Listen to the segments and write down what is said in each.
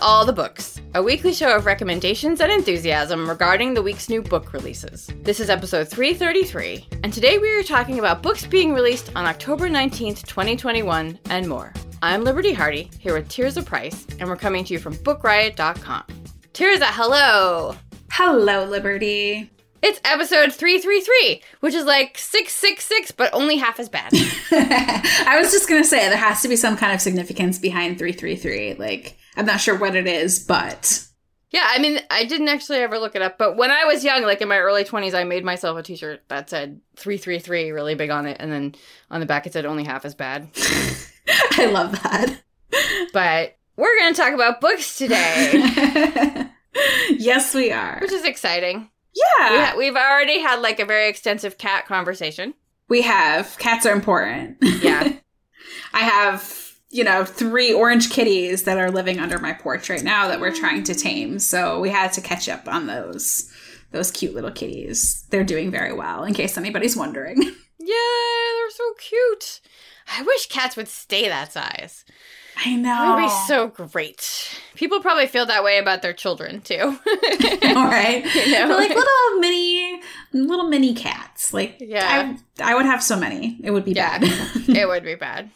All the Books, a weekly show of recommendations and enthusiasm regarding the week's new book releases. This is episode 333, and today we are talking about books being released on October 19th, 2021, and more. I'm Liberty Hardy, here with Tirzah Price, and we're coming to you from BookRiot.com. Tirzah, hello! Hello, Liberty. It's episode 333, which is like 666, but only half as bad. I was just going to say, there has to be some kind of significance behind 333. Like, I'm not sure what it is, but. Yeah, I mean, I didn't actually ever look it up, but when I was young, like in my early 20s, I made myself a t shirt that said 333 really big on it, and then on the back it said only half as bad. I love that. But we're going to talk about books today. yes, we are. Which is exciting. Yeah. We ha- we've already had like a very extensive cat conversation. We have. Cats are important. Yeah. I have, you know, three orange kitties that are living under my porch right now that we're trying to tame. So we had to catch up on those those cute little kitties. They're doing very well, in case anybody's wondering. Yeah, they're so cute. I wish cats would stay that size. I know. That would be so great. People probably feel that way about their children too. All right. You know? They're like little mini little mini cats. Like Yeah. I, I would have so many. It would be Yeah. bad. it would be bad.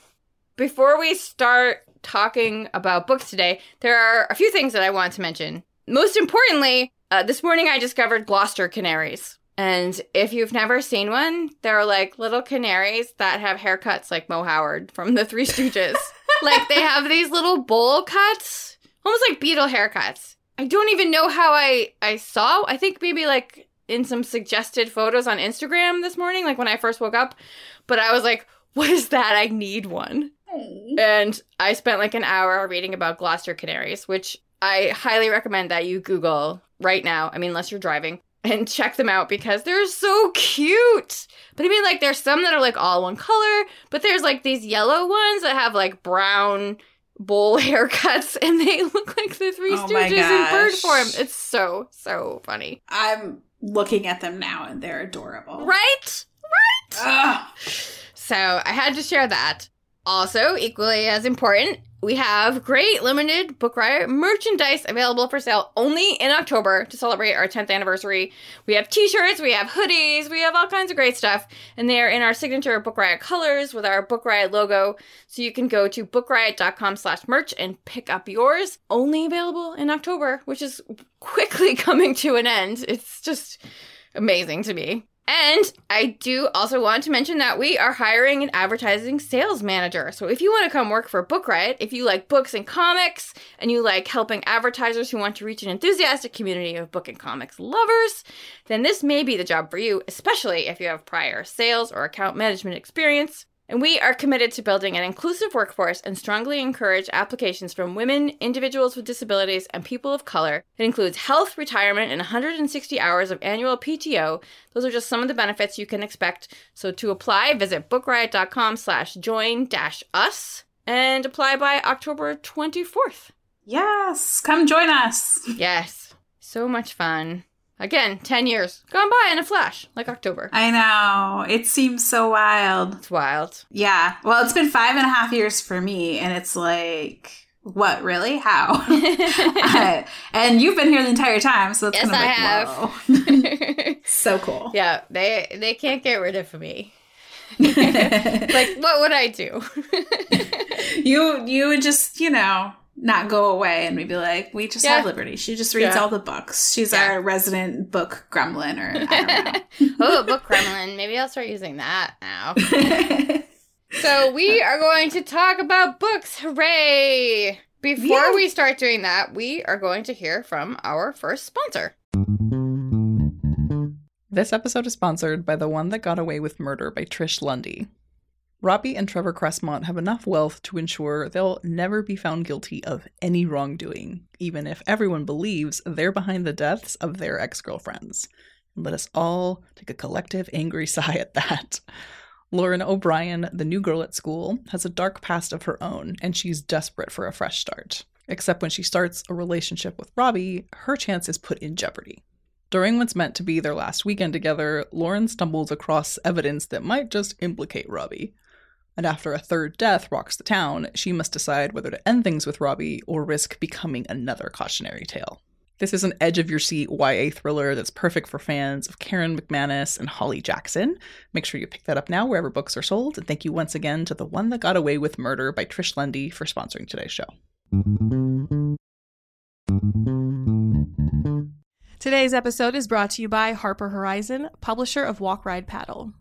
Before we start talking about books today, there are a few things that I want to mention. Most importantly, uh, this morning I discovered Gloucester canaries. And if you've never seen one, they're like little canaries that have haircuts like Mo Howard from the Three Stooges. like they have these little bowl cuts, almost like Beatle haircuts. I don't even know how I I saw. I think maybe like in some suggested photos on Instagram this morning, like when I first woke up. But I was like, what is that? I need one. And I spent like an hour reading about Gloucester canaries, which I highly recommend that you Google right now. I mean, unless you're driving and check them out because they're so cute. But I mean, like, there's some that are like all one color, but there's like these yellow ones that have like brown bowl haircuts and they look like the Three Oh Stooges in bird form. It's so, so funny. I'm looking at them now and they're adorable. Right? Ugh. So I had to share that. Also, equally as important, we have great limited Book Riot merchandise available for sale only in October to celebrate our 10th anniversary. We have t-shirts, we have hoodies, we have all kinds of great stuff, and they are in our signature Book Riot colors with our Book Riot logo. So you can go to bookriot.com slash merch and pick up yours. Only available in October, which is quickly coming to an end. It's just amazing to me. And I do also want to mention that we are hiring an advertising sales manager. So if you want to come work for Book Riot, if you like books and comics, and you like helping advertisers who want to reach an enthusiastic community of book and comics lovers, then this may be the job for you, especially if you have prior sales or account management experience. And we are committed to building an inclusive workforce and strongly encourage applications from women, individuals with disabilities, and people of color. It includes health, retirement, and 160 hours of annual PTO. Those are just some of the benefits you can expect. So to apply, visit bookriot.com slash join dash us and apply by October 24th. Yes. Come join us. Yes. So much fun. Again, 10 years gone by in a flash, like October. I know. It seems so wild. It's wild. Yeah. Well, it's been five and a half years for me, and it's like, what, really? How? I- uh, and you've been here the entire time, so it's Yes, kind of I like, have. so cool. yeah, they they can't get rid of me. like, what would I do? you you would just, you know, not go away and we'd be like, we just Yeah. have Liberty. She just reads Yeah. all the books. She's Yeah. our resident book gremlin, or I oh, book gremlin. Maybe I'll start using that now. So we are going to talk about books. Hooray! Before Yeah. we start doing that, we are going to hear from our first sponsor. This episode is sponsored by The One That Got Away with Murder by Trish Lundy. Robbie and Trevor Cressmont have enough wealth to ensure they'll never be found guilty of any wrongdoing, even if everyone believes they're behind the deaths of their ex girlfriends. Let us all take a collective angry sigh at that. Lauren O'Brien, the new girl at school, has a dark past of her own, and she's desperate for a fresh start. Except when she starts a relationship with Robbie, her chance is put in jeopardy. During what's meant to be their last weekend together, Lauren stumbles across evidence that might just implicate Robbie. And after a third death rocks the town, she must decide whether to end things with Robbie or risk becoming another cautionary tale. This is an edge of your seat YA thriller that's perfect for fans of Karen McManus and Holly Jackson. Make sure you pick that up now wherever books are sold. And thank you once again to The One That Got Away with Murder by Trish Lundy for sponsoring today's show. Today's episode is brought to you by Harper Horizon, publisher of Walk Ride Paddle.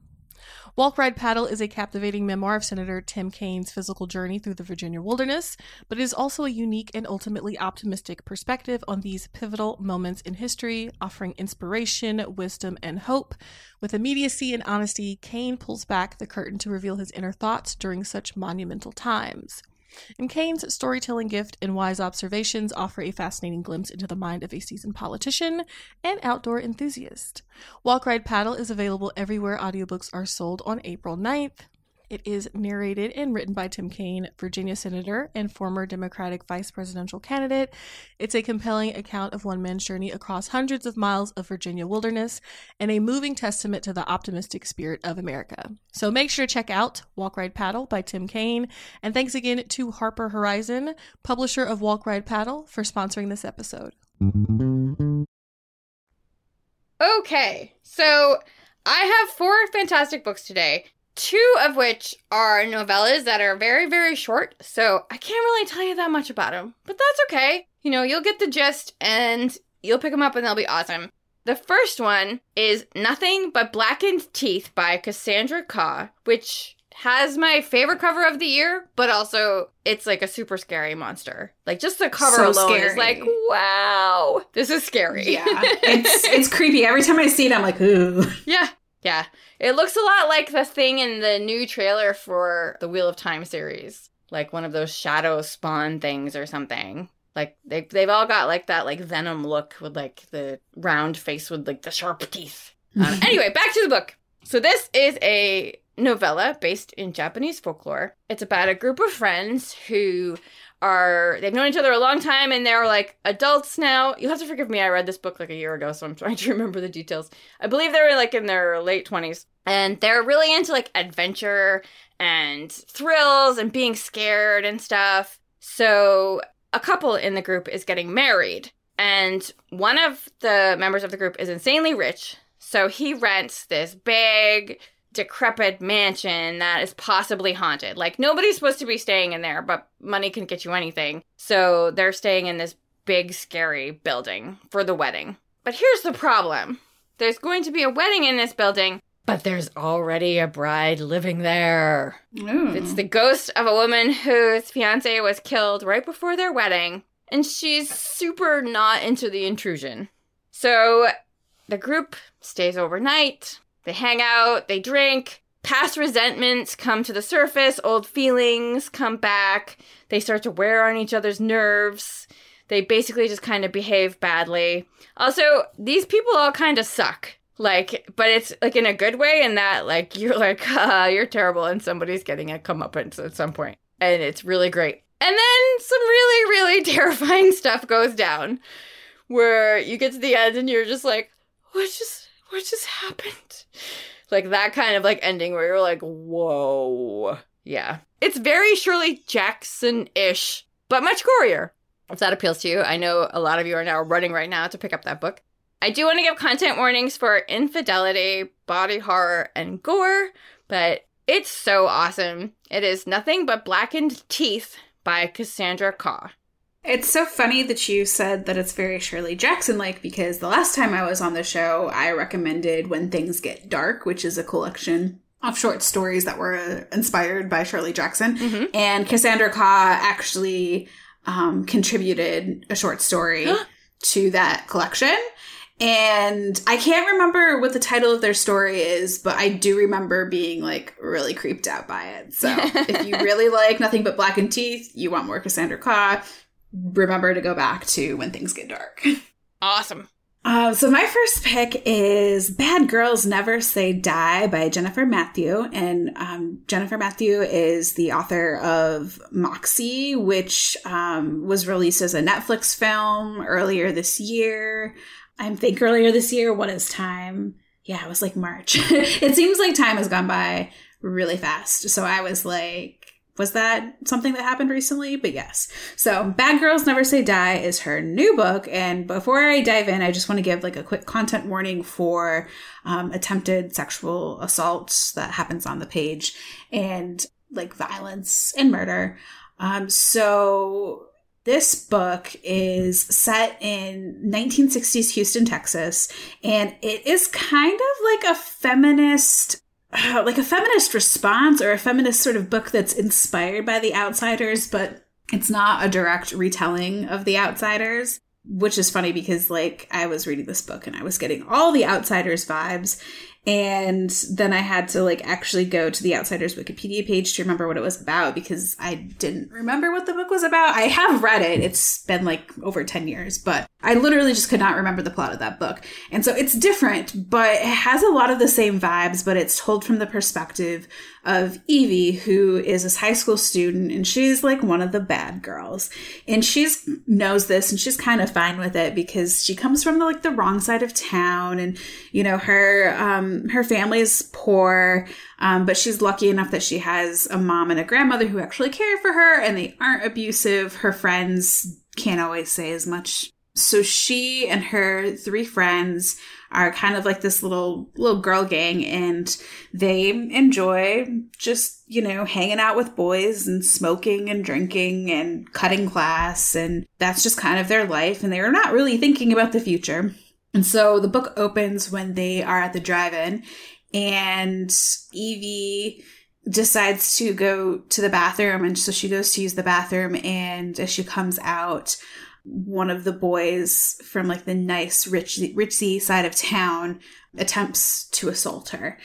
Walk Ride Paddle is a captivating memoir of Senator Tim Kaine's physical journey through the Virginia wilderness, but it is also a unique and ultimately optimistic perspective on these pivotal moments in history, offering inspiration, wisdom, and hope. With immediacy and honesty, Kaine pulls back the curtain to reveal his inner thoughts during such monumental times. And Kaine's storytelling gift and wise observations offer a fascinating glimpse into the mind of a seasoned politician and outdoor enthusiast. Walk Ride Paddle is available everywhere audiobooks are sold on April 9th. It is narrated and written by Tim Kaine, Virginia Senator and former Democratic vice presidential candidate. It's a compelling account of one man's journey across hundreds of miles of Virginia wilderness and a moving testament to the optimistic spirit of America. So make sure to check out Walk Ride Paddle by Tim Kaine. And thanks again to Harper Horizon, publisher of Walk Ride Paddle, for sponsoring this episode. Okay, so I have four fantastic books today two of which are novellas that are very, very short, so I can't really tell you that much about them. But that's okay. You know, you'll get the gist and you'll pick them up and they'll be awesome. The first one is Nothing But Blackened Teeth by Cassandra Khaw, which has my favorite cover of the year, but also it's like a super scary monster. Like just the cover So alone scary. is like, wow, this is scary. Yeah, it's it's creepy. Every time I see it, I'm like, ooh. Yeah. Yeah. It looks a lot like the thing in the new trailer for the Wheel of Time series. Like one of those shadow spawn things or something. Like they they've all got like that like venom look with like the round face with like the sharp teeth. Um, anyway, back to the book. So this is a novella based in Japanese folklore. It's about a group of friends who are they've known each other a long time and they're like adults now. You'll have to forgive me. I read this book like a year ago, so I'm trying to remember the details. I believe they were like in their late 20s and they're really into like adventure and thrills and being scared and stuff. So a couple in the group is getting married and one of the members of the group is insanely rich. So he rents this big decrepit mansion that is possibly haunted. Like nobody's supposed to be staying in there, but money can get you anything. So they're staying in this big scary building for the wedding. But here's the problem. There's going to be a wedding in this building, but there's already a bride living there. Ooh. It's the ghost of a woman whose fiance was killed right before their wedding, and she's super not into the intrusion. So the group stays overnight. They hang out, they drink. Past resentments come to the surface, old feelings come back. They start to wear on each other's nerves. They basically just kind of behave badly. Also, these people all kind of suck. Like, but it's like in a good way, in that like you're like, uh, you're terrible, and somebody's getting a comeuppance at some point, and it's really great. And then some really, really terrifying stuff goes down, where you get to the end and you're just like, what just, what just happened? Like that kind of like ending where you're like, whoa, yeah. It's very Shirley Jackson ish, but much gorier. If that appeals to you, I know a lot of you are now running right now to pick up that book. I do want to give content warnings for infidelity, body horror, and gore, but it's so awesome. It is Nothing But Blackened Teeth by Cassandra Khaw. It's so funny that you said that it's very Shirley Jackson like because the last time I was on the show, I recommended When Things Get Dark, which is a collection of short stories that were uh, inspired by Shirley Jackson. Mhm. And Cassandra Khaw actually um, contributed a short story to that collection. And I can't remember what the title of their story is, but I do remember being like really creeped out by it. So if you really like Nothing But Blackened Teeth, you want more Cassandra Khaw, remember to go back to When Things Get Dark. Awesome. Uh, so my first pick is Bad Girls Never Say Die by Jennifer Mathieu. And um, Jennifer Mathieu is the author of Moxie, which um, was released as a Netflix film earlier this year. I think earlier this year. What is time? Yeah, it was like March. it seems like time has gone by really fast. So I was like, was that something that happened recently? But yes. So Bad Girls Never Say Die is her new book. And before I dive in, I just want to give like a quick content warning for um, attempted sexual assault that happens on the page and like violence and murder. Um, so this book is set in 1960s Houston, Texas, and it is kind of like a feminist Uh, like a feminist response or a feminist sort of book that's inspired by the outsiders but it's not a direct retelling of the outsiders which is funny because like i was reading this book and i was getting all the outsiders vibes and then I had to like actually go to the Outsiders Wikipedia page to remember what it was about because I didn't remember what the book was about. I have read it. It's been like over 10 years, but I literally just could not remember the plot of that book. And so it's different, but it has a lot of the same vibes, but it's told from the perspective of Evie, who is this high school student, and she's like one of the bad girls. And she's knows this and she's kind of fine with it because she comes from the, like the wrong side of town and you know, her um her family is poor, um, but she's lucky enough that she has a mom and a grandmother who actually care for her and they aren't abusive. Her friends can't always say as much so she and her three friends are kind of like this little little girl gang and they enjoy just you know hanging out with boys and smoking and drinking and cutting class and that's just kind of their life and they're not really thinking about the future and so the book opens when they are at the drive-in and evie decides to go to the bathroom and so she goes to use the bathroom and as she comes out one of the boys from like the nice rich ritzy side of town attempts to assault her.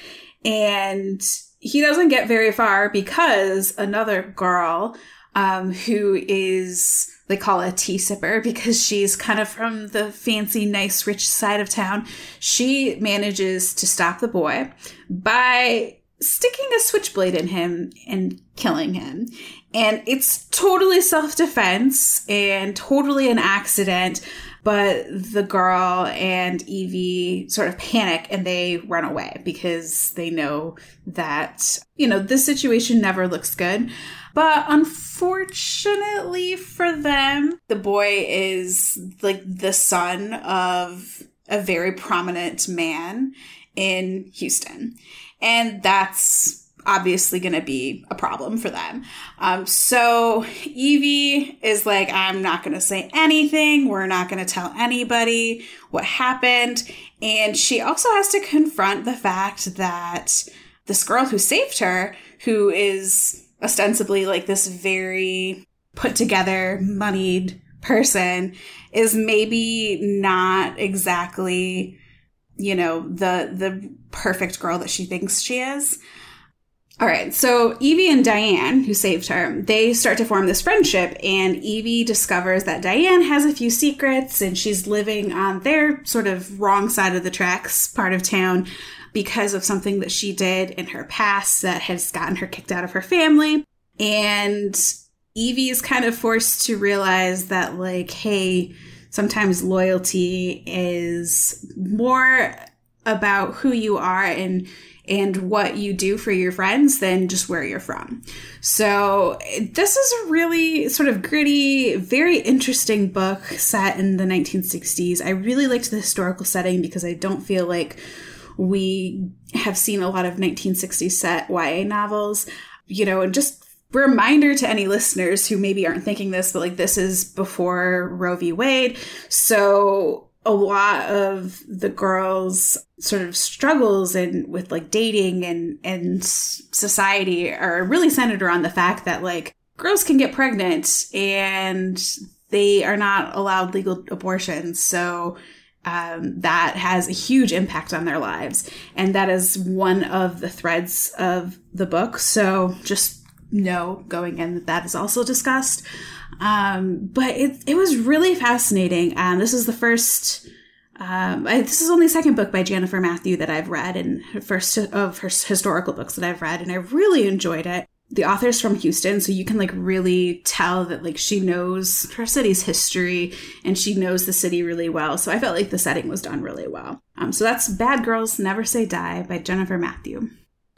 And he doesn't get very far because another girl um, who is they call a tea sipper because she's kind of from the fancy nice rich side of town she manages to stop the boy by sticking a switchblade in him and killing him. And it's totally self defense and totally an accident. But the girl and Evie sort of panic and they run away because they know that, you know, this situation never looks good. But unfortunately for them, the boy is like the son of a very prominent man in Houston. And that's obviously going to be a problem for them. Um, so Evie is like, I'm not going to say anything. We're not going to tell anybody what happened. And she also has to confront the fact that this girl who saved her, who is ostensibly like this very put together, moneyed person, is maybe not exactly you know the the perfect girl that she thinks she is all right, so Evie and Diane, who saved her, they start to form this friendship, and Evie discovers that Diane has a few secrets and she's living on their sort of wrong side of the tracks part of town because of something that she did in her past that has gotten her kicked out of her family. And Evie is kind of forced to realize that, like, hey, sometimes loyalty is more about who you are and and what you do for your friends than just where you're from. So, this is a really sort of gritty, very interesting book set in the 1960s. I really liked the historical setting because I don't feel like we have seen a lot of 1960s set YA novels. You know, and just reminder to any listeners who maybe aren't thinking this, but like this is before Roe v. Wade. So a lot of the girls sort of struggles and with like dating and and society are really centered around the fact that like girls can get pregnant and they are not allowed legal abortions. So um, that has a huge impact on their lives. And that is one of the threads of the book. So just know going in that that is also discussed um, but it, it was really fascinating. Um, this is the first, um, I, this is only the second book by Jennifer Mathieu that I've read and first of her historical books that I've read. And I really enjoyed it. The author's from Houston, so you can like really tell that like she knows her city's history and she knows the city really well. So I felt like the setting was done really well. Um, so that's Bad Girls Never Say Die by Jennifer Mathieu.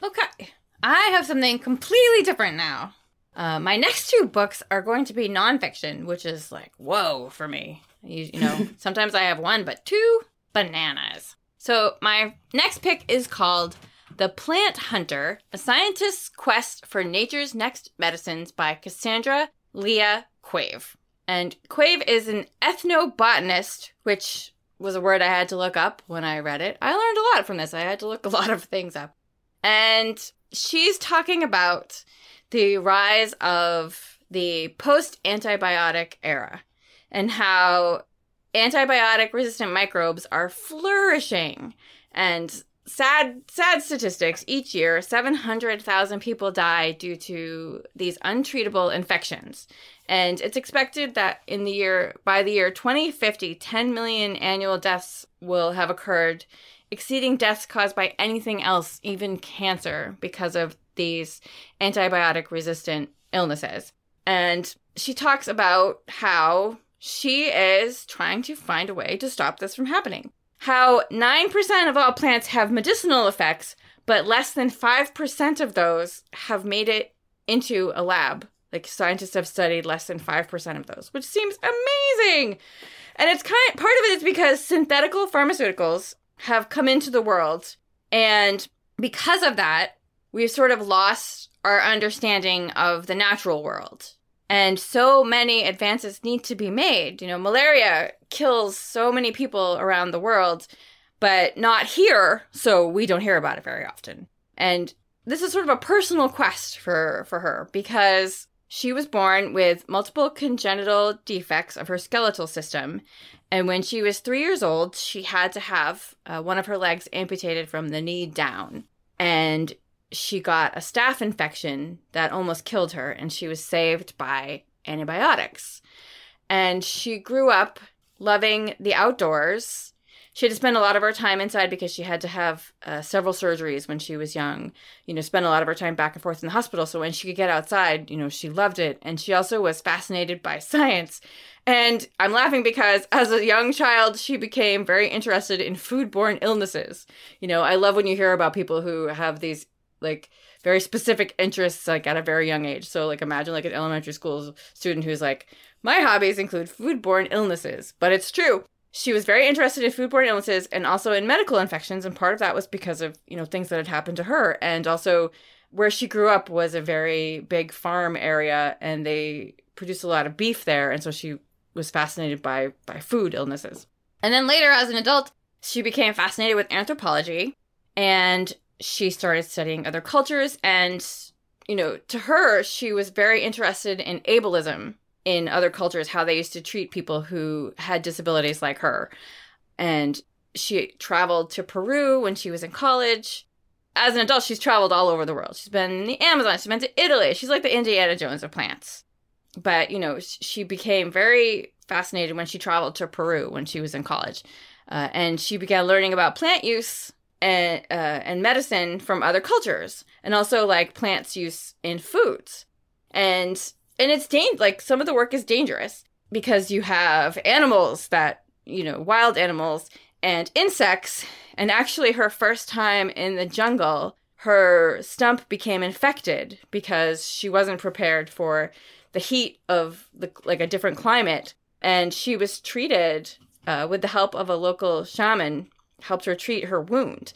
Okay. I have something completely different now. Uh, my next two books are going to be nonfiction, which is like, whoa for me. You, you know, sometimes I have one, but two bananas. So, my next pick is called The Plant Hunter A Scientist's Quest for Nature's Next Medicines by Cassandra Leah Quave. And Quave is an ethnobotanist, which was a word I had to look up when I read it. I learned a lot from this. I had to look a lot of things up. And she's talking about the rise of the post antibiotic era and how antibiotic resistant microbes are flourishing. And sad sad statistics each year 700,000 people die due to these untreatable infections. And it's expected that in the year by the year 2050 10 million annual deaths will have occurred exceeding deaths caused by anything else even cancer because of these antibiotic resistant illnesses and she talks about how she is trying to find a way to stop this from happening. How 9% of all plants have medicinal effects, but less than 5% of those have made it into a lab. Like scientists have studied less than 5% of those, which seems amazing. And it's kind of, part of it is because synthetical pharmaceuticals have come into the world and because of that, we've sort of lost our understanding of the natural world and so many advances need to be made. You know, malaria kills so many people around the world, but not here, so we don't hear about it very often. And this is sort of a personal quest for for her because she was born with multiple congenital defects of her skeletal system. And when she was three years old, she had to have uh, one of her legs amputated from the knee down. And she got a staph infection that almost killed her, and she was saved by antibiotics. And she grew up loving the outdoors. She had to spend a lot of her time inside because she had to have uh, several surgeries when she was young. You know, spend a lot of her time back and forth in the hospital. So when she could get outside, you know, she loved it. And she also was fascinated by science. And I'm laughing because as a young child, she became very interested in foodborne illnesses. You know, I love when you hear about people who have these like very specific interests like at a very young age. So like imagine like an elementary school student who's like, my hobbies include foodborne illnesses. But it's true. She was very interested in foodborne illnesses and also in medical infections, and part of that was because of, you know, things that had happened to her. And also where she grew up was a very big farm area and they produced a lot of beef there, and so she was fascinated by by food illnesses. And then later as an adult, she became fascinated with anthropology and she started studying other cultures and you know to her she was very interested in ableism in other cultures how they used to treat people who had disabilities like her. And she traveled to peru when she was in college. As an adult she's traveled all over the world. She's been in the amazon she's been to italy. She's like the indiana jones of plants. But you know she became very fascinated when she traveled to peru when she was in college. Uh, and she began learning about plant use and uh, and medicine from other cultures, and also like plants use in foods, and and it's dang- like some of the work is dangerous because you have animals that you know wild animals and insects, and actually her first time in the jungle, her stump became infected because she wasn't prepared for the heat of the like a different climate, and she was treated uh, with the help of a local shaman helped her treat her wound.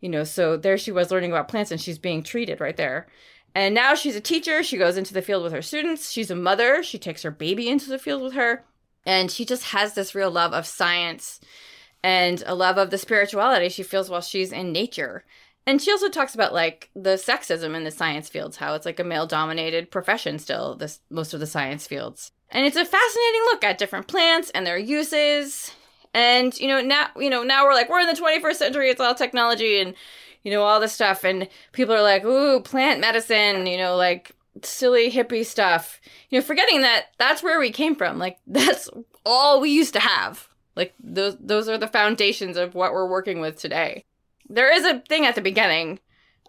You know, so there she was learning about plants and she's being treated right there. And now she's a teacher. She goes into the field with her students. She's a mother. She takes her baby into the field with her. And she just has this real love of science and a love of the spirituality she feels while she's in nature. And she also talks about like the sexism in the science fields, how it's like a male dominated profession still, this most of the science fields. And it's a fascinating look at different plants and their uses and you know now you know now we're like we're in the 21st century. It's all technology and you know all this stuff. And people are like, ooh, plant medicine. You know, like silly hippie stuff. You know, forgetting that that's where we came from. Like that's all we used to have. Like those those are the foundations of what we're working with today. There is a thing at the beginning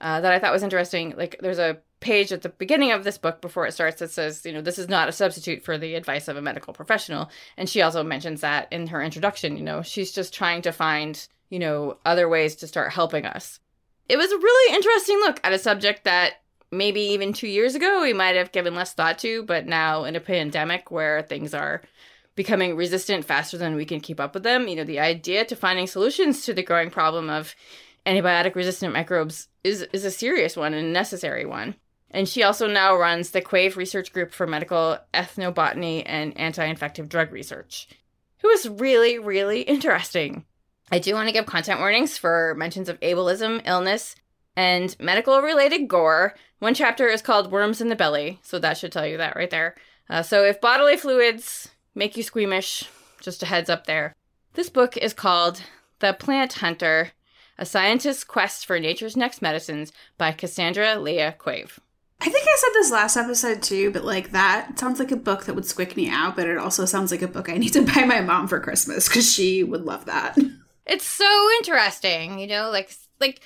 uh, that I thought was interesting. Like there's a page at the beginning of this book before it starts that says, you know, this is not a substitute for the advice of a medical professional. And she also mentions that in her introduction, you know, she's just trying to find, you know, other ways to start helping us. It was a really interesting look at a subject that maybe even two years ago we might have given less thought to, but now in a pandemic where things are becoming resistant faster than we can keep up with them, you know, the idea to finding solutions to the growing problem of antibiotic resistant microbes is, is a serious one and a necessary one. And she also now runs the Quave Research Group for Medical Ethnobotany and Anti Infective Drug Research. It was really, really interesting. I do want to give content warnings for mentions of ableism, illness, and medical related gore. One chapter is called Worms in the Belly, so that should tell you that right there. Uh, so if bodily fluids make you squeamish, just a heads up there. This book is called The Plant Hunter A Scientist's Quest for Nature's Next Medicines by Cassandra Leah Quave. I think I said this last episode too, but like that sounds like a book that would squick me out, but it also sounds like a book I need to buy my mom for Christmas because she would love that. It's so interesting, you know, like like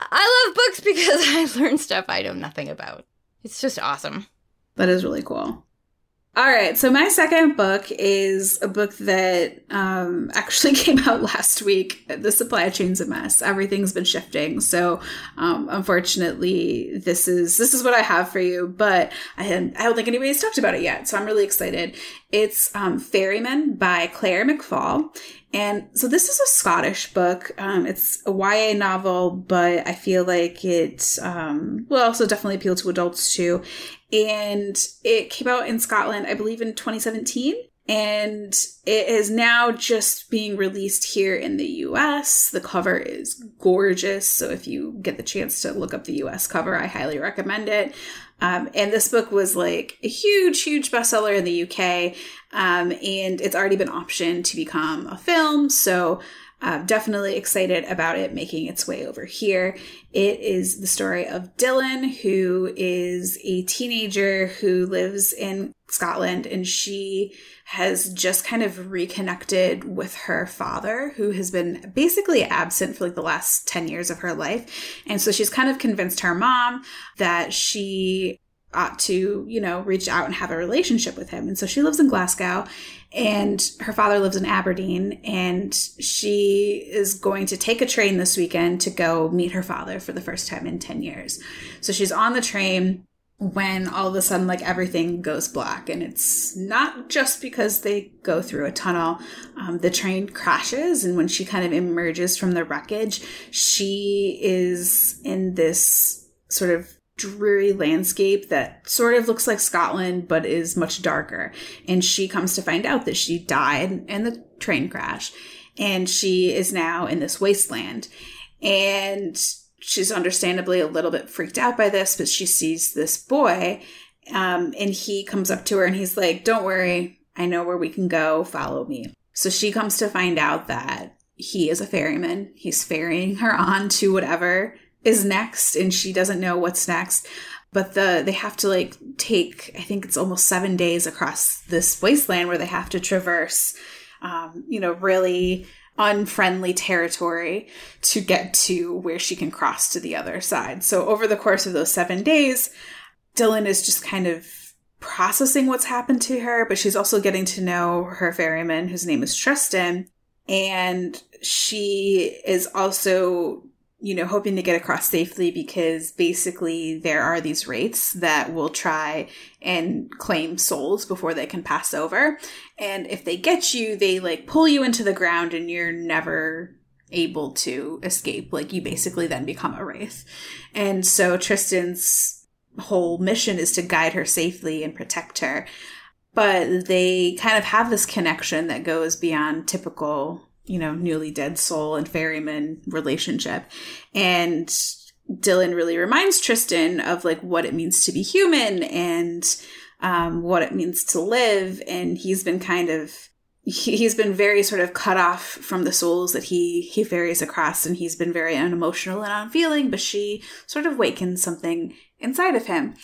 I love books because I learn stuff I know nothing about. It's just awesome. That is really cool. All right, so my second book is a book that um, actually came out last week. The supply chain's a mess. Everything's been shifting, so um, unfortunately, this is this is what I have for you. But I had, I don't think anybody's talked about it yet, so I'm really excited. It's um, Ferryman by Claire McFall, and so this is a Scottish book. Um, it's a YA novel, but I feel like it um, will also definitely appeal to adults too and it came out in Scotland, I believe, in 2017. And it is now just being released here in the US. The cover is gorgeous. So if you get the chance to look up the US cover, I highly recommend it. Um, and this book was like a huge, huge bestseller in the UK. Um, and it's already been optioned to become a film. So definitely excited about it making its way over here. It is the story of Dylan, who is a teenager who lives in Scotland, and she has just kind of reconnected with her father, who has been basically absent for like the last 10 years of her life. And so she's kind of convinced her mom that she ought to, you know, reach out and have a relationship with him. And so she lives in Glasgow and her father lives in Aberdeen and she is going to take a train this weekend to go meet her father for the first time in 10 years. So she's on the train when all of a sudden like everything goes black and it's not just because they go through a tunnel um, the train crashes and when she kind of emerges from the wreckage she is in this sort of dreary landscape that sort of looks like Scotland but is much darker. And she comes to find out that she died in the train crash and she is now in this wasteland. And she's understandably a little bit freaked out by this, but she sees this boy um, and he comes up to her and he's like, Don't worry, I know where we can go, follow me. So she comes to find out that he is a ferryman. He's ferrying her on to whatever is next and she doesn't know what's next. But the they have to like take i think it's almost seven days across this wasteland where they have to traverse um, you know really unfriendly territory to get to where she can cross to the other side. So over the course of those seven days dylan is just kind of processing what's happened to her but she's also getting to know her ferryman whose name is tristan. And she is also you know, hoping to get across safely because basically there are these wraiths that will try and claim souls before they can pass over. And if they get you, they like pull you into the ground and you're never able to escape. Like you basically then become a wraith. And so Tristan's whole mission is to guide her safely and protect her. But they kind of have this connection that goes beyond typical you know, newly dead soul and ferryman relationship. And Dylan really reminds Tristan of like what it means to be human and um, what it means to live. And he's been kind of he's been very sort of cut off from the souls that he he ferries across. And he's been very unemotional and unfeeling but she sort of wakens something inside of him.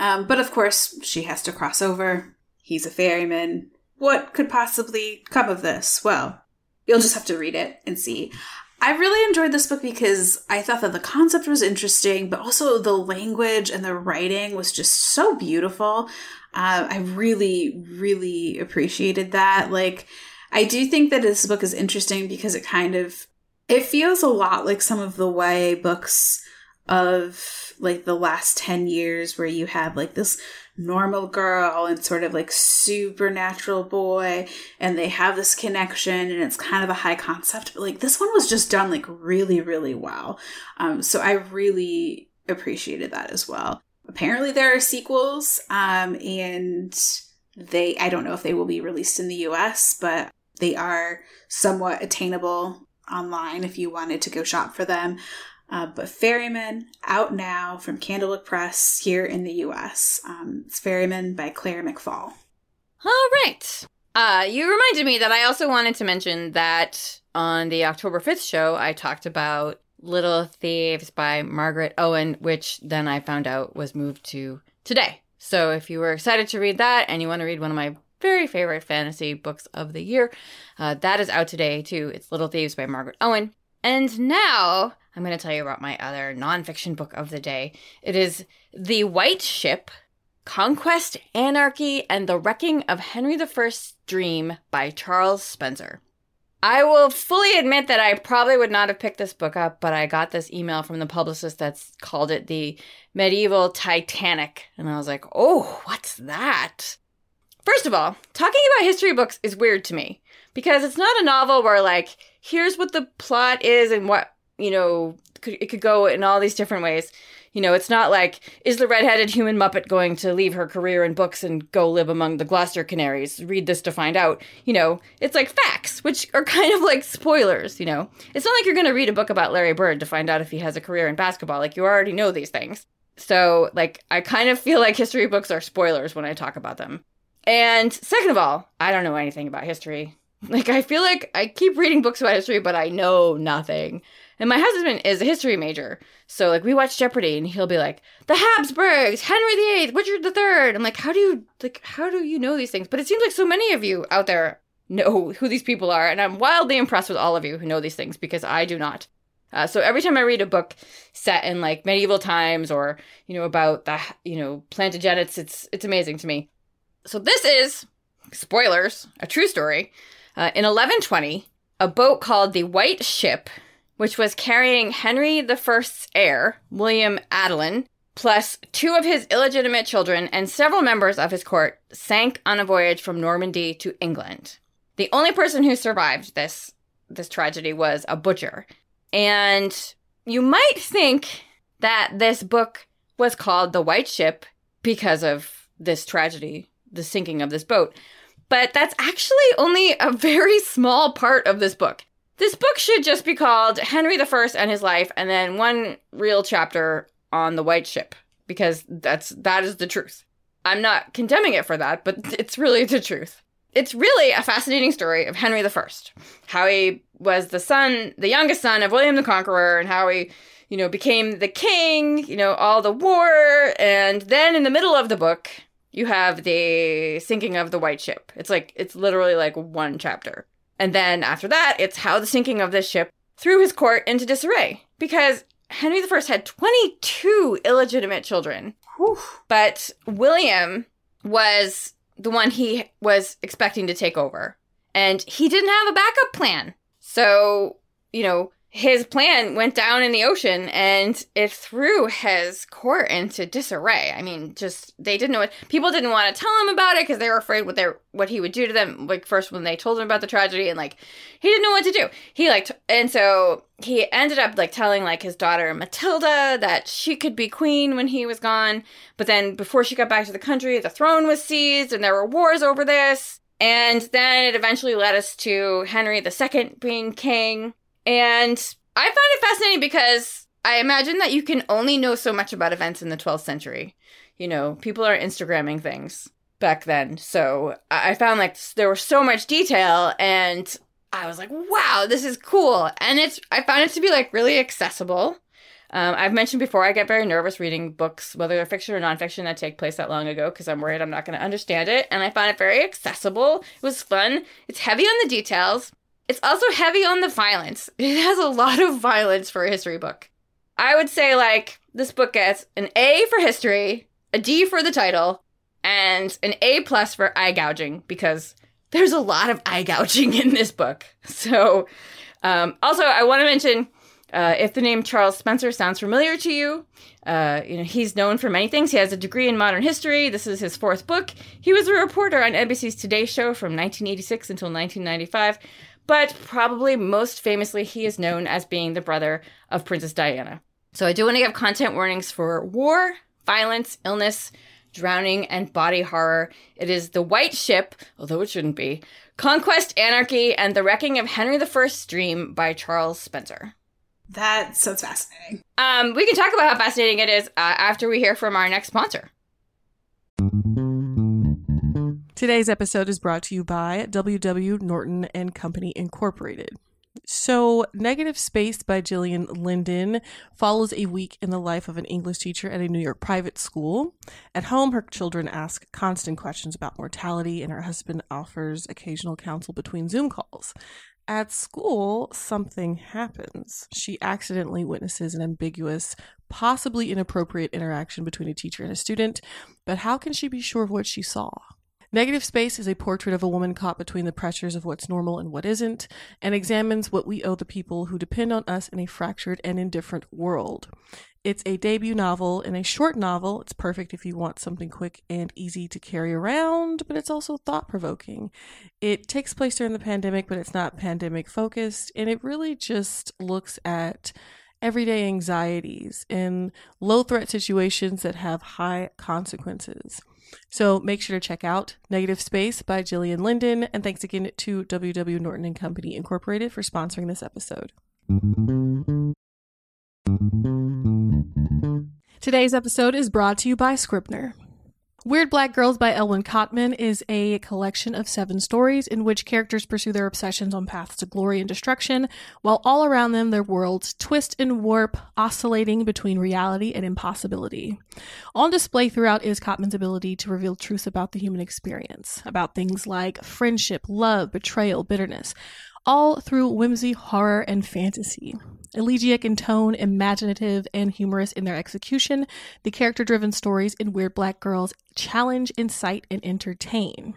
Um, but of course she has to cross over. He's a ferryman. What could possibly come of this? Well You'll just have to read it and see. I really enjoyed this book because I thought that the concept was interesting, but also the language and the writing was just so beautiful. Uh, I really, really appreciated that. Like, I do think that this book is interesting because it kind of It feels a lot like some of the YA books of like the last 10 years where you have like this normal girl and sort of like supernatural boy and they have this connection and it's kind of a high concept but like this one was just done like really really well. Um so i really appreciated that as well. Apparently there are sequels um and they i don't know if they will be released in the us but they are somewhat attainable online if you wanted to go shop for them uh, but Ferryman out now from Candlewick Press here in the U.S. Um, it's Ferryman by Claire McFall. All right. Uh, you reminded me that I also wanted to mention that on the October 5th show, I talked about Little Thieves by Margaret Owen, which then I found out was moved to today. So if you were excited to read that and you want to read one of my very favorite fantasy books of the year, uh, that is out today too. It's Little Thieves by Margaret Owen. And now I'm going to tell you about my other nonfiction book of the day. It is The White Ship Conquest, Anarchy, and the Wrecking of Henry I's Dream by Charles Spencer. I will fully admit that I probably would not have picked this book up, but I got this email from the publicist that's called it the medieval Titanic. And I was like, oh, what's that? First of all, talking about history books is weird to me because it's not a novel where, like, here's what the plot is and what you know, could, it could go in all these different ways. You know, it's not like, is the redheaded human Muppet going to leave her career in books and go live among the Gloucester Canaries? Read this to find out. You know, it's like facts, which are kind of like spoilers, you know? It's not like you're going to read a book about Larry Bird to find out if he has a career in basketball. Like, you already know these things. So, like, I kind of feel like history books are spoilers when I talk about them. And second of all, I don't know anything about history. Like, I feel like I keep reading books about history, but I know nothing. And my husband is a history major. So like we watch Jeopardy and he'll be like, the Habsburgs, Henry VIII, Richard III. I'm like, how do you like how do you know these things? But it seems like so many of you out there know who these people are, and I'm wildly impressed with all of you who know these things because I do not. Uh, so every time I read a book set in like medieval times or you know about the you know Plantagenets, it's it's amazing to me. So this is spoilers, a true story. Uh, in 1120, a boat called the White Ship which was carrying Henry I's heir, William Adelin, plus two of his illegitimate children and several members of his court, sank on a voyage from Normandy to England. The only person who survived this this tragedy was a butcher. And you might think that this book was called The White Ship because of this tragedy, the sinking of this boat. But that's actually only a very small part of this book. This book should just be called Henry I and His Life, and then one real chapter on the White Ship, because that's that is the truth. I'm not condemning it for that, but it's really the truth. It's really a fascinating story of Henry I, how he was the son, the youngest son of William the Conqueror, and how he, you know, became the king, you know, all the war, and then in the middle of the book, you have the sinking of the White Ship. It's like it's literally like one chapter. And then after that, it's how the sinking of this ship threw his court into disarray because Henry I had 22 illegitimate children. Whew. But William was the one he was expecting to take over. And he didn't have a backup plan. So, you know, his plan went down in the ocean and it threw his court into disarray. I mean, just they didn't know what people didn't want to tell him about it because they were afraid what they what he would do to them. Like first when they told him about the tragedy and like he didn't know what to do. He like t- and so he ended up like telling like his daughter Matilda that she could be queen when he was gone. But then before she got back to the country, the throne was seized and there were wars over this. And then it eventually led us to Henry II being king and I find it fascinating because I imagine that you can only know so much about events in the 12th century. You know, people are Instagramming things back then. So I found like there was so much detail and I was like, wow, this is cool. And it's, I found it to be like really accessible. Um, I've mentioned before, I get very nervous reading books, whether they're fiction or nonfiction, that take place that long ago, because I'm worried I'm not going to understand it. And I found it very accessible. It was fun. It's heavy on the details. It's also heavy on the violence. It has a lot of violence for a history book. I would say, like, this book gets an A for history, a D for the title, and an A plus for eye gouging because there's a lot of eye gouging in this book. So, Um, also, I want to mention uh, if the name Charles Spencer sounds familiar to you, uh, you know he's known for many things. He has a degree in modern history. This is his fourth book. He was a reporter on NBC's Today Show from 1986 until 1995. But probably most famously, he is known as being the brother of Princess Diana. So I do want to give content warnings for war, violence, illness, drowning, and body horror. It is The White Ship, although it shouldn't be, Conquest, Anarchy, and the Wrecking of Henry I's Dream by Charles Spencer. That sounds fascinating. Um, we can talk about how fascinating it is uh, after we hear from our next sponsor. Today's episode is brought to you by WW Norton and Company Incorporated. So, Negative Space by Gillian Linden follows a week in the life of an English teacher at a New York private school. At home, her children ask constant questions about mortality, and her husband offers occasional counsel between Zoom calls. At school, something happens. She accidentally witnesses an ambiguous, possibly inappropriate interaction between a teacher and a student, but how can she be sure of what she saw? Negative Space is a portrait of a woman caught between the pressures of what's normal and what isn't, and examines what we owe the people who depend on us in a fractured and indifferent world. It's a debut novel and a short novel. It's perfect if you want something quick and easy to carry around, but it's also thought provoking. It takes place during the pandemic, but it's not pandemic focused, and it really just looks at everyday anxieties in low threat situations that have high consequences. So make sure to check out Negative Space by Gillian Linden. And thanks again to WW Norton and Company Incorporated for sponsoring this episode. Today's episode is brought to you by Scribner. Weird Black Girls by Elwyn Cotman is a collection of seven stories in which characters pursue their obsessions on paths to glory and destruction, while all around them their worlds twist and warp, oscillating between reality and impossibility. On display throughout is Cotman's ability to reveal truths about the human experience, about things like friendship, love, betrayal, bitterness, all through whimsy, horror, and fantasy. Elegiac in tone, imaginative, and humorous in their execution, the character driven stories in Weird Black Girls challenge, incite, and entertain.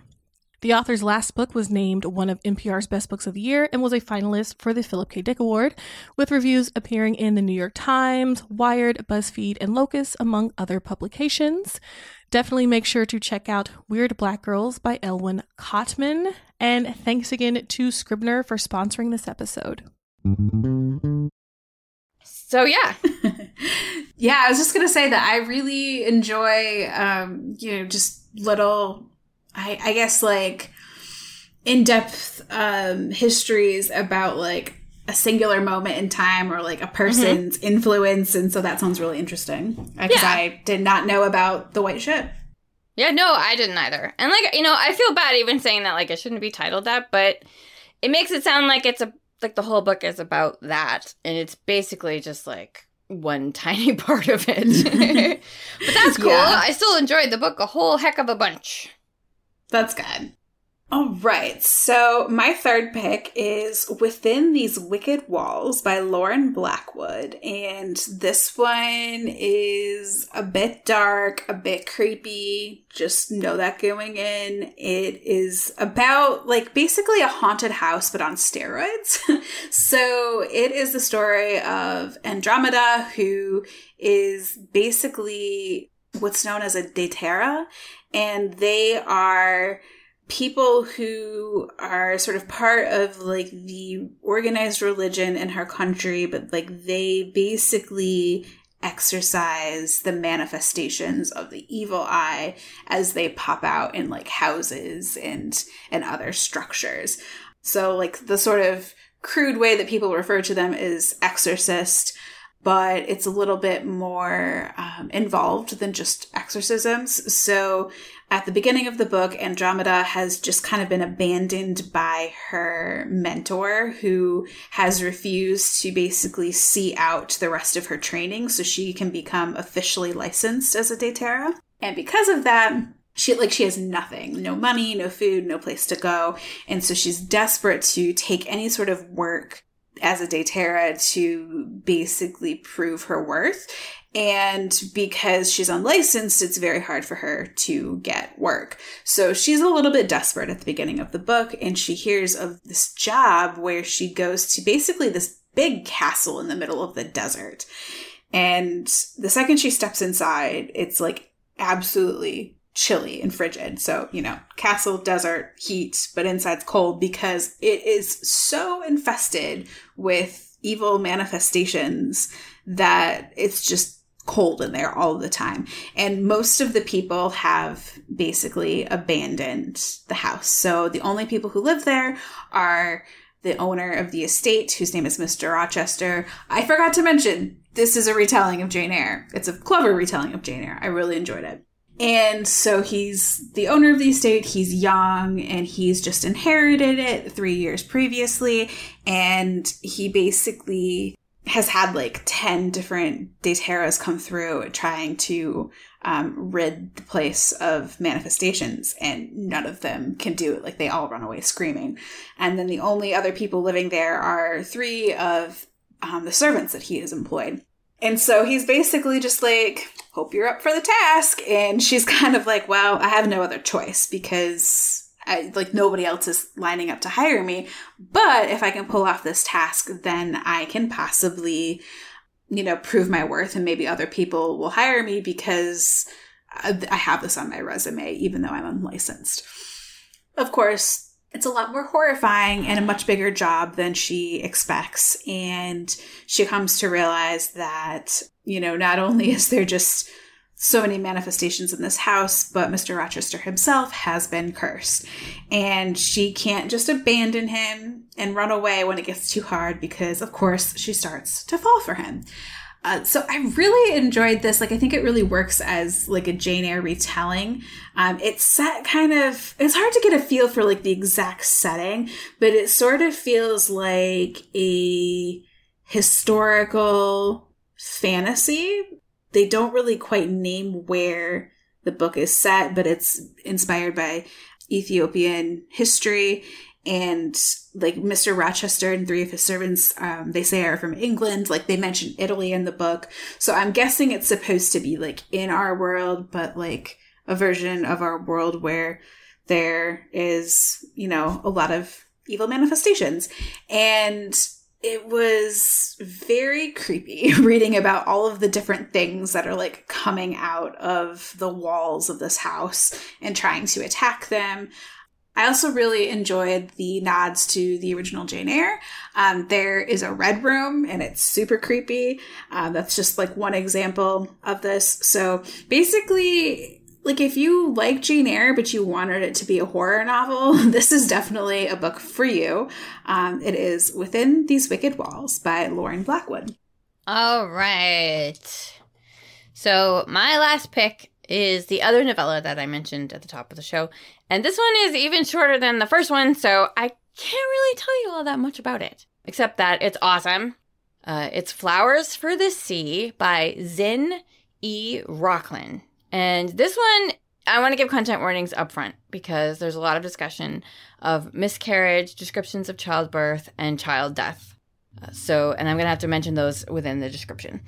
The author's last book was named one of NPR's best books of the year and was a finalist for the Philip K. Dick Award, with reviews appearing in the New York Times, Wired, BuzzFeed, and Locus, among other publications. Definitely make sure to check out Weird Black Girls by Elwyn Cotman. And thanks again to Scribner for sponsoring this episode. So yeah. yeah, I was just gonna say that I really enjoy um, you know, just little I, I guess like in-depth um histories about like a singular moment in time or like a person's mm-hmm. influence and so that sounds really interesting because yeah. i did not know about the white ship yeah no i didn't either and like you know i feel bad even saying that like it shouldn't be titled that but it makes it sound like it's a like the whole book is about that and it's basically just like one tiny part of it. But that's cool. Yeah. i still enjoyed the book a whole heck of a bunch. That's good all right. So my third pick is Within These Wicked Walls by Lauren Blackwood. And this one is a bit dark, a bit creepy. Just know that going in. It is about like basically a haunted house, but on steroids. so it is the story of Andromeda, who is basically what's known as a Debtera. And they are people who are sort of part of like the organized religion in her country, but like they basically exercise the manifestations of the evil eye as they pop out in like houses and and other structures. So like the sort of crude way that people refer to them is exorcist but it's a little bit more um, involved than just exorcisms. So at the beginning of the book, Andromeda has just kind of been abandoned by her mentor, who has refused to basically see out the rest of her training so she can become officially licensed as a Debtera. And because of that, she like she has nothing no money no food no place to go and so she's desperate to take any sort of work as a Debtera to basically prove her worth. And because she's unlicensed, it's very hard for her to get work. So she's a little bit desperate at the beginning of the book, and she hears of this job where she goes to basically this big castle in the middle of the desert. And the second she steps inside, it's like absolutely chilly and frigid. So, you know, castle, desert, heat, but inside's cold because it is so infested with evil manifestations that it's just cold in there all the time. And most of the people have basically abandoned the house. So the only people who live there are the owner of the estate, whose name is Mr. Rochester. I forgot to mention, this is a retelling of Jane Eyre. It's a clever retelling of Jane Eyre. I really enjoyed it. And so he's the owner of the estate. He's young and he's just inherited it three years previously. And he basically has had like 10 different Debteras come through trying to um, rid the place of manifestations, and none of them can do it. Like they all run away screaming. And then the only other people living there are three of um, the servants that he has employed. And so he's basically just like, hope you're up for the task. And she's kind of like, well, I have no other choice because I, like nobody else is lining up to hire me. But if I can pull off this task, then I can possibly, you know, prove my worth and maybe other people will hire me because I have this on my resume, even though I'm unlicensed. Of course, it's a lot more horrifying and a much bigger job than she expects. And she comes to realize that, you know, not only is there just so many manifestations in this house, but Mr. Rochester himself has been cursed. And she can't just abandon him and run away when it gets too hard because, of course, she starts to fall for him. Uh, so I really enjoyed this. Like, I think it really works as like a Jane Eyre retelling. Um, it's set kind of. It's hard to get a feel for like the exact setting, but it sort of feels like a historical fantasy. They don't really quite name where the book is set, but it's inspired by Ethiopian history and like Mr. Rochester and three of his servants, um, they say are from England. Like they mention Italy in the book. So I'm guessing it's supposed to be like in our world, but like a version of our world where there is, you know, a lot of evil manifestations. And it was very creepy reading about all of the different things that are like coming out of the walls of this house and trying to attack them. I also really enjoyed the nods to the original Jane Eyre. Um, there is a red room and it's super creepy. Uh, that's just like one example of this. So basically, like if you like Jane Eyre but you wanted it to be a horror novel, this is definitely a book for you. Um, it is Within These Wicked Walls by Lauren Blackwood. All right. So my last pick is the other novella that I mentioned at the top of the show. And this one is even shorter than the first one, so I can't really tell you all that much about it, except that it's awesome. Uh, it's Flowers for the Sea by Zin E. Rocklyn. And this one, I want to give content warnings up front because there's a lot of discussion of miscarriage, descriptions of childbirth, and child death. Uh, so, and I'm going to have to mention those within the description.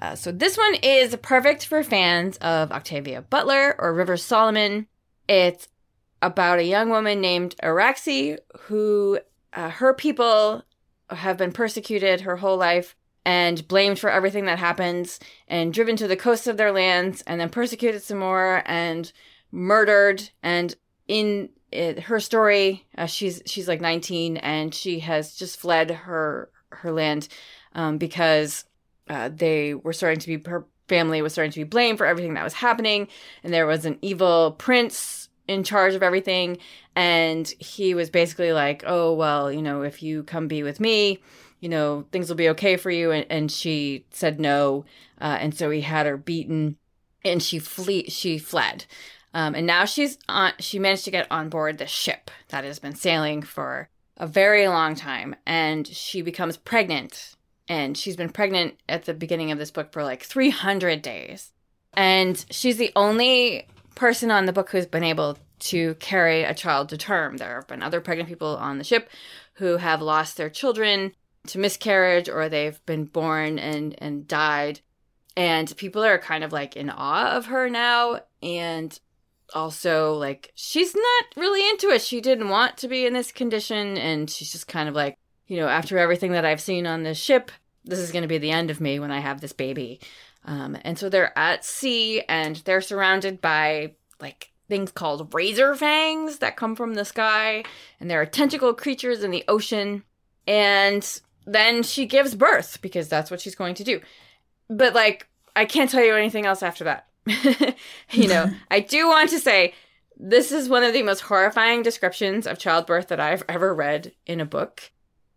Uh, so this one is perfect for fans of Octavia Butler or River Solomon. It's about a young woman named Araxi who uh, her people have been persecuted her whole life and blamed for everything that happens and driven to the coasts of their lands and then persecuted some more and murdered. And in it, her story uh, she's she's like 19 and she has just fled her her land um, because uh, they were starting to be her family was starting to be blamed for everything that was happening, and there was an evil prince in charge of everything, and he was basically like, "Oh well, you know, if you come be with me." You know, things will be okay for you. And, and she said no. Uh, and so he had her beaten and she flee she fled. Um, and now she's on she managed to get on board the ship that has been sailing for a very long time and she becomes pregnant and she's been pregnant at the beginning of this book for like 300 days. And she's the only person on the book who's been able to carry a child to term. There have been other pregnant people on the ship who have lost their children to miscarriage or they've been born and and died. And people are kind of like in awe of her now. And also like she's not really into it. She didn't want to be in this condition. And she's just kind of like you know after everything that i've seen on this ship this is going to be the end of me when i have this baby um, and so they're at sea and they're surrounded by like things called razor fangs that come from the sky. And there are tentacle creatures in the ocean. And then she gives birth because that's what she's going to do. But like i can't tell you anything else after that. You know, I do want to say this is one of the most horrifying descriptions of childbirth that I've ever read in a book,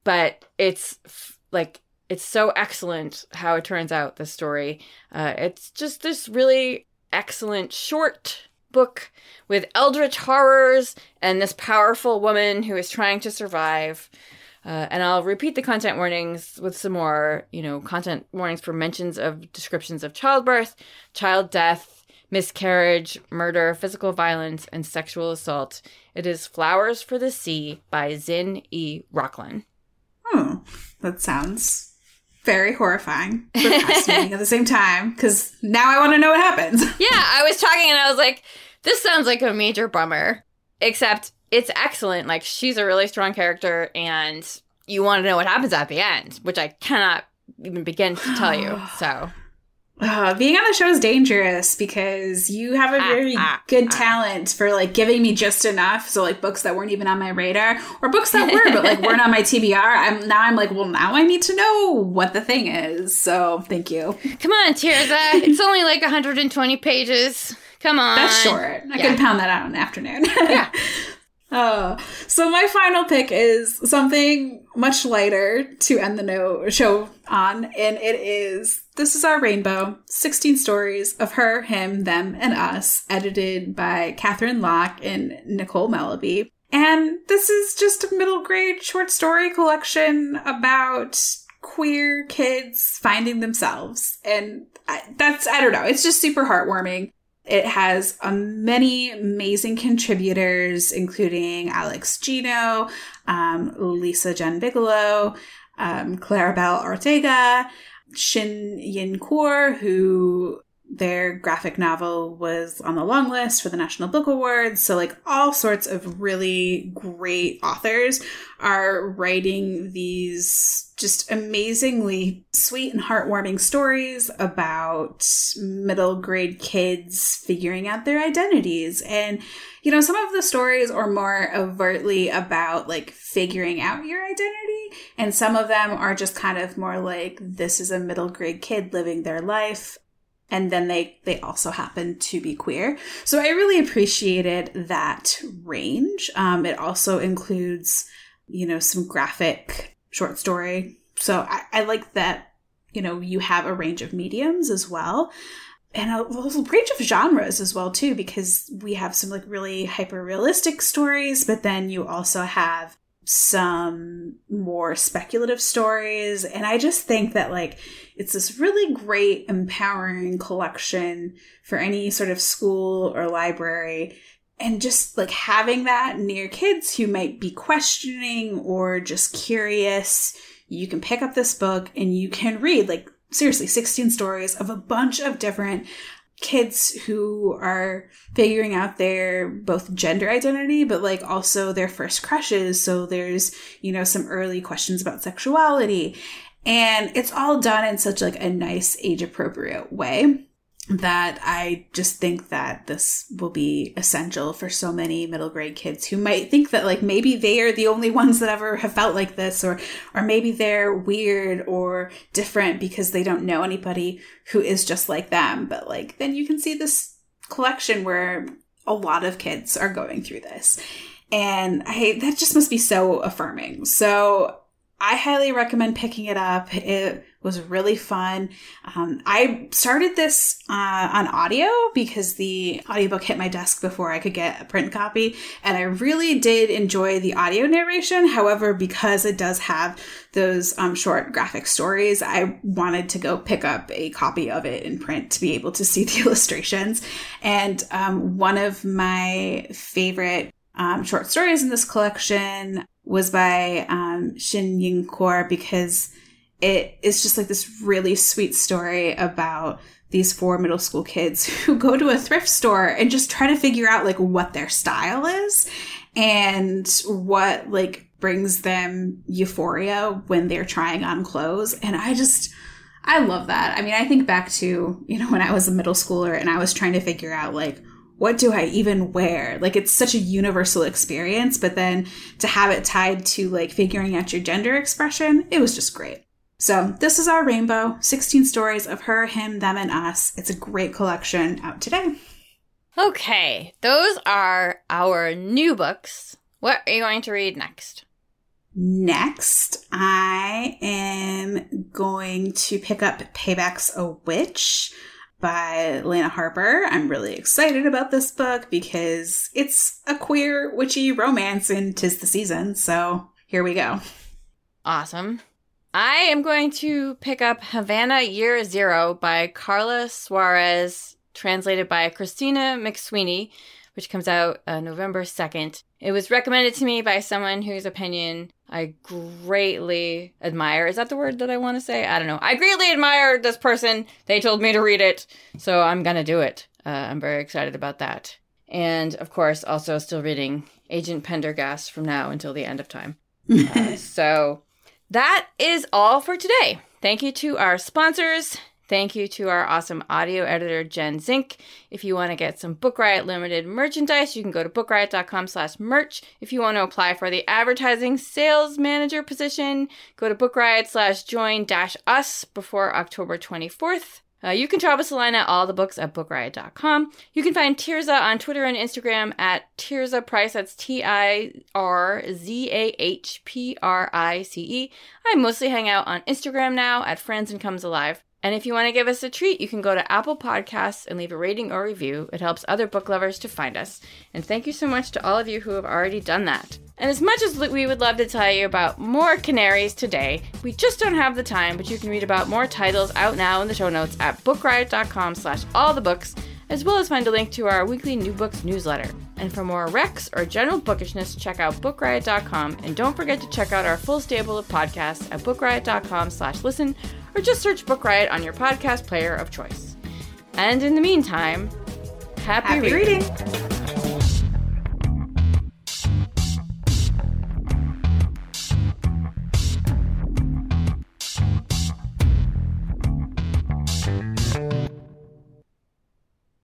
but it's f- like it's so excellent how it turns out the story. Uh, it's just this really excellent short book with eldritch horrors and this powerful woman who is trying to survive. Uh, and I'll repeat the content warnings with some more, you know, content warnings for mentions of descriptions of childbirth, child death, miscarriage, murder, physical violence, and sexual assault. It is Flowers for the Sea by Zin E. Rocklyn. Hmm. That sounds very horrifying, but fascinating at the same time, because now I want to know what happens. Yeah, I was talking and I was like, this sounds like a major bummer. Except it's excellent. Like she's a really strong character, and you want to know what happens at the end, which I cannot even begin to tell you. So Uh, being on the show is dangerous because you have a Ah, very ah, good ah. talent for like giving me just enough. So like books that weren't even on my radar, or books that were but like weren't on my TBR. I'm now I'm like, well, now I need to know what the thing is. So thank you. come on, Tirzah. it's only like 120 pages. Come on. That's short. I yeah. could pound that out in an afternoon. Yeah. Oh, so my final pick is something much lighter to end the show on, and it is This is Our Rainbow 16 Stories of Her, Him, Them, and Us, edited by Katherine Locke and Nicole Melleby. And this is just a middle grade short story collection about queer kids finding themselves. And I, that's, I don't know, it's just super heartwarming. It has uh, many amazing contributors, including Alex Gino, um, Lisa Jenn Bigelow, um, Claribel Ortega, Shing Yin Khor, who their graphic novel was on the long list for the National Book Awards. So, like, all sorts of really great authors are writing these just amazingly sweet and heartwarming stories about middle grade kids figuring out their identities. And, you know, some of the stories are more overtly about like figuring out your identity, and some of them are just kind of more like this is a middle grade kid living their life and then they they also happen to be queer. So i really appreciated that range. Um, it also includes you know some graphic short story. So I, I like that you know you have a range of mediums as well. And a, range of genres as well too because we have some like really hyper realistic stories but then you also have some more speculative stories. And i just think that like it's this really great empowering collection for any sort of school or library. And just like having that near kids who might be questioning or just curious you can pick up this book and you can read like seriously 16 stories of a bunch of different kids who are figuring out their both gender identity but like also their first crushes. So there's you know some early questions about sexuality. And it's all done in such like a nice age appropriate way that I just think that this will be essential for so many middle grade kids who might think that like maybe they are the only ones that ever have felt like this or or maybe they're weird or different because they don't know anybody who is just like them. But like then you can see this collection where a lot of kids are going through this. And I that just must be so affirming. So I highly recommend picking it up. It was really fun. Um, I started this uh, on audio because the audiobook hit my desk before I could get a print copy, and I really did enjoy the audio narration. However, because it does have those um, short graphic stories, I wanted to go pick up a copy of it in print to be able to see the illustrations. And um, one of my favorite um, short stories in this collection was by um, Shing Yin Khor because it is just like this really sweet story about these four middle school kids who go to a thrift store and just try to figure out like what their style is and what like brings them euphoria when they're trying on clothes. And i just i love that. I mean i think back to you know when i was a middle schooler and i was trying to figure out like what do I even wear? Like it's such a universal experience, but then to have it tied to like figuring out your gender expression, it was just great. So this is our rainbow 16 stories of her, him, them, and us. It's a great collection out today. Okay, those are our new books. What are you going to read next? Next, I am going to pick up Payback's a Witch by Lena Harper. I'm really excited about this book because it's a queer, witchy romance and tis the season. So here we go. Awesome. I am going to pick up Havana Year Zero by Karla Suarez, translated by Christina MacSweeney, which comes out uh, November 2nd. It was recommended to me by someone whose opinion I greatly admire. Is that the word that I want to say? I don't know. I greatly admire this person. They told me to read it, so I'm going to do it. Uh, I'm very excited about that. And of course, also still reading Agent Pendergast from now until the end of time. Uh, so that is all for today. Thank you to our sponsors. Thank you to our awesome audio editor, Jen Zink. If you want to get some Book Riot Limited merchandise, you can go to bookriot.com slash merch. If you want to apply for the advertising sales manager position, go to bookriot slash join dash us before October 24th. Uh, you can drop us a line at all the books at bookriot.com. You can find Tirzah on Twitter and Instagram at Tirzah Price. That's T I R Z A H P R I C E. I mostly hang out on Instagram now at Franzen Comes Alive. And if you want to give us a treat, you can go to Apple Podcasts and leave a rating or review. It helps other book lovers to find us. And thank you so much to all of you who have already done that. And as much as we would love to tell you about more canaries today, we just don't have the time, but you can read about more titles out now in the show notes at bookriot.com slash all the books, as well as find a link to our weekly new books newsletter. And for more recs or general bookishness, check out bookriot.com and don't forget to check out our full stable of podcasts at bookriot.com slash listen or just search Book Riot on your podcast player of choice. And in the meantime, happy, Happy reading. reading.